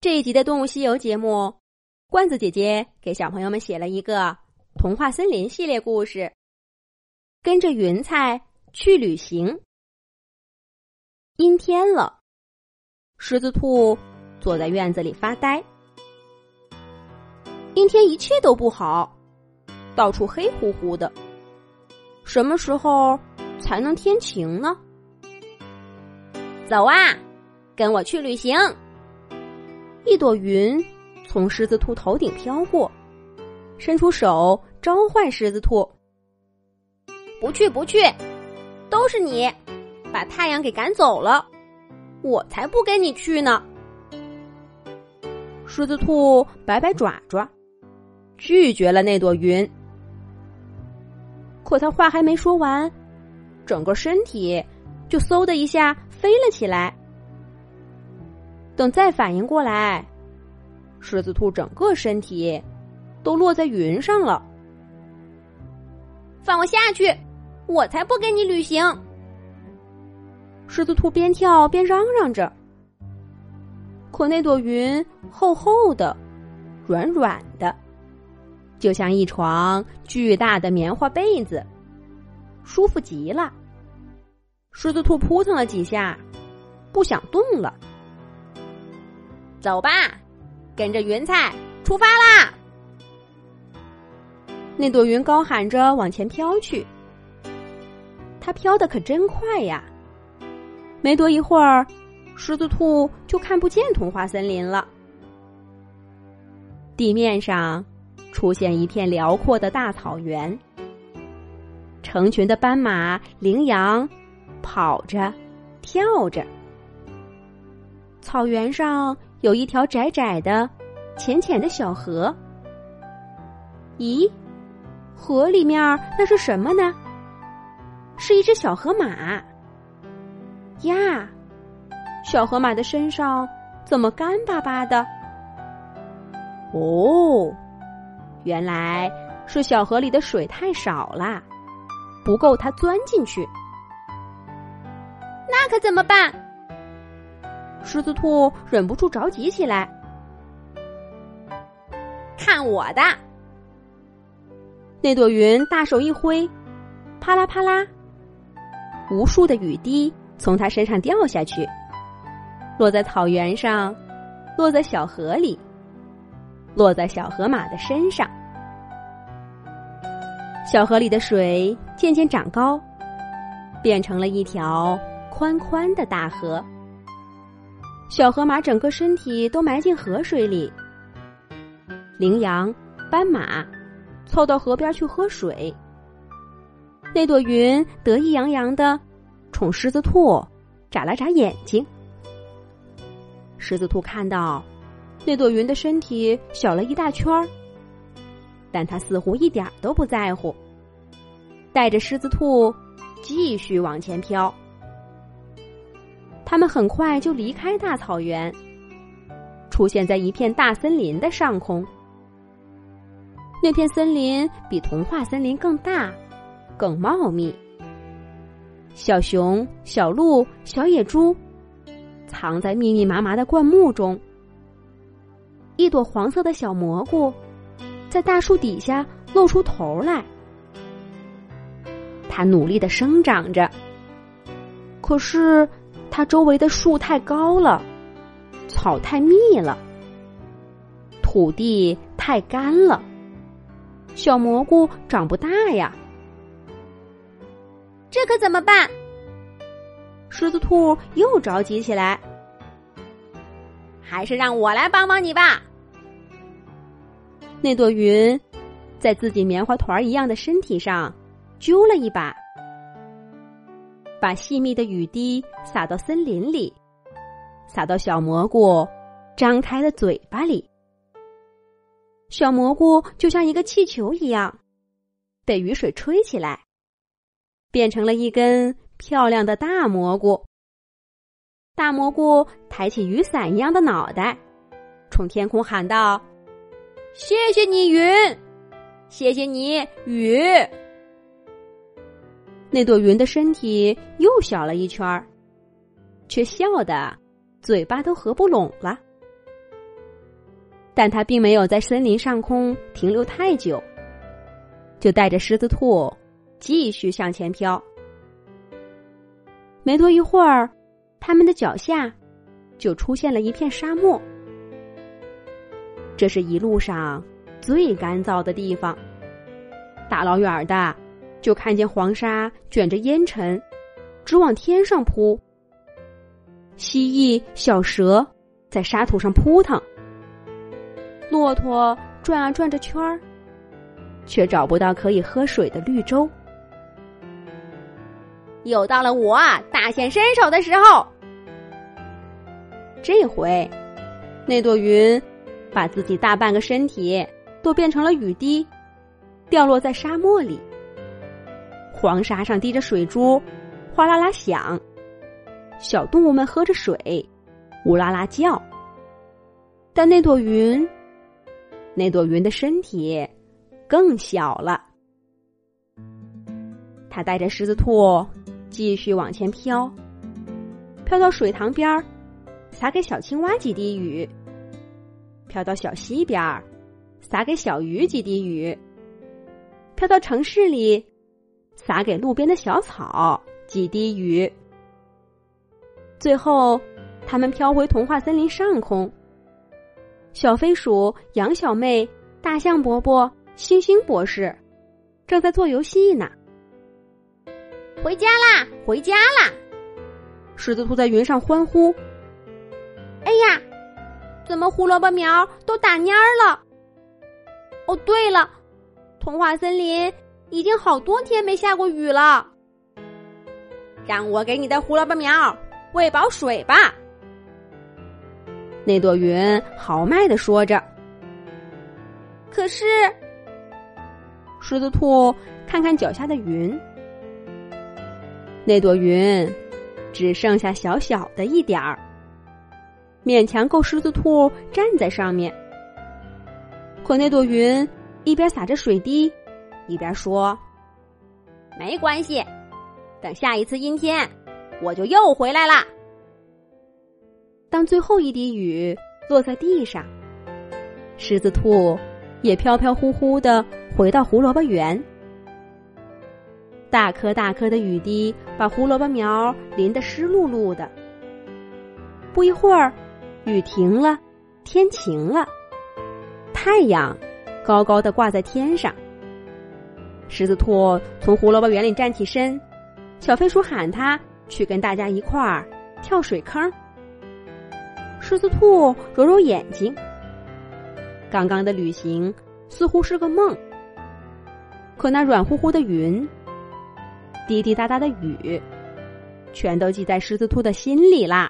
这一集的《动物西游》节目，罐子姐姐给小朋友们写了一个童话森林系列故事。跟着云彩去旅行。阴天了，狮子兔坐在院子里发呆。阴天一切都不好，到处黑乎乎的。什么时候才能天晴呢？走啊，跟我去旅行。一朵云从狮子兔头顶飘过，伸出手召唤狮子兔。不去不去，都是你把太阳给赶走了，我才不跟你去呢。狮子兔摆摆爪爪，拒绝了那朵云。可他话还没说完，整个身体就嗖的一下飞了起来。等再反应过来，狮子兔整个身体都落在云上了。放我下去，我才不跟你旅行！狮子兔边跳边嚷嚷着。可那朵云厚厚的、软软的，就像一床巨大的棉花被子，舒服极了。狮子兔扑腾了几下，不想动了。走吧，跟着云彩出发啦！那朵云高喊着往前飘去，它飘得可真快呀！没多一会儿，狮子兔就看不见童话森林了。地面上出现一片辽阔的大草原，成群的斑马、羚羊跑着、跳着，草原上。有一条窄窄的、浅浅的小河。咦，河里面那是什么呢？是一只小河马。呀，小河马的身上怎么干巴巴的？哦，原来是小河里的水太少了，不够它钻进去。那可怎么办？狮子兔忍不住着急起来，看我的！那朵云大手一挥，啪啦啪啦，无数的雨滴从它身上掉下去，落在草原上，落在小河里，落在小河马的身上。小河里的水渐渐长高，变成了一条宽宽的大河。小河马整个身体都埋进河水里，羚羊、斑马凑到河边去喝水。那朵云得意洋洋的冲狮子兔眨了眨眼睛。狮子兔看到那朵云的身体小了一大圈儿，但他似乎一点都不在乎，带着狮子兔继续往前飘。他们很快就离开大草原，出现在一片大森林的上空。那片森林比童话森林更大，更茂密。小熊、小鹿、小野猪藏在密密麻麻的灌木中。一朵黄色的小蘑菇在大树底下露出头来，它努力的生长着，可是。它周围的树太高了，草太密了，土地太干了，小蘑菇长不大呀。这可怎么办？狮子兔又着急起来。还是让我来帮帮你吧。那朵云在自己棉花团一样的身体上揪了一把。把细密的雨滴洒到森林里，洒到小蘑菇张开的嘴巴里。小蘑菇就像一个气球一样，被雨水吹起来，变成了一根漂亮的大蘑菇。大蘑菇抬起雨伞一样的脑袋，冲天空喊道：“谢谢你，云！谢谢你，雨！”那朵云的身体又小了一圈儿，却笑得嘴巴都合不拢了。但他并没有在森林上空停留太久，就带着狮子兔继续向前飘。没多一会儿，他们的脚下就出现了一片沙漠。这是一路上最干燥的地方。大老远的，就看见黄沙卷着烟尘，直往天上扑。蜥蜴、小蛇在沙土上扑腾，骆驼转啊转着圈儿，却找不到可以喝水的绿洲。又到了我大显身手的时候。这回，那朵云把自己大半个身体都变成了雨滴。掉落在沙漠里，黄沙上滴着水珠，哗啦啦响。小动物们喝着水，呜啦啦叫。但那朵云，那朵云的身体更小了。它带着狮子兔继续往前飘，飘到水塘边儿，洒给小青蛙几滴雨；飘到小溪边儿，洒给小鱼几滴雨。飘到城市里，洒给路边的小草几滴雨。最后，他们飘回童话森林上空。小飞鼠、羊小妹、大象伯伯、星星博士正在做游戏呢。回家啦！回家啦！狮子兔在云上欢呼：“哎呀，怎么胡萝卜苗都打蔫儿了？哦，对了。”童话森林已经好多天没下过雨了，让我给你的胡萝卜苗喂饱水吧。那朵云豪迈的说着。可是，狮子兔看看脚下的云，那朵云只剩下小小的一点儿，勉强够狮子兔站在上面。可那朵云。一边撒着水滴，一边说：“没关系，等下一次阴天，我就又回来啦。”当最后一滴雨落在地上，狮子兔也飘飘忽忽的回到胡萝卜园。大颗大颗的雨滴把胡萝卜苗淋得湿漉漉的。不一会儿，雨停了，天晴了，太阳。高高的挂在天上。狮子兔从胡萝卜园里站起身，小飞鼠喊他去跟大家一块儿跳水坑。狮子兔揉揉眼睛，刚刚的旅行似乎是个梦。可那软乎乎的云，滴滴答答的雨，全都记在狮子兔的心里啦。